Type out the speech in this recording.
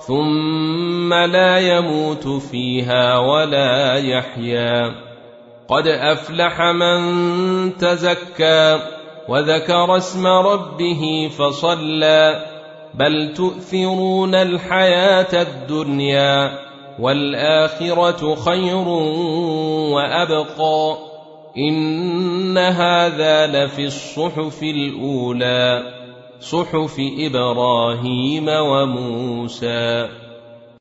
ثم لا يموت فيها ولا يحيا. قد افلح من تزكى وذكر اسم ربه فصلى. بل تؤثرون الحياة الدنيا والاخره خير وابقى. ان هذا لفي الصحف الاولى. صحف إبراهيم وموسى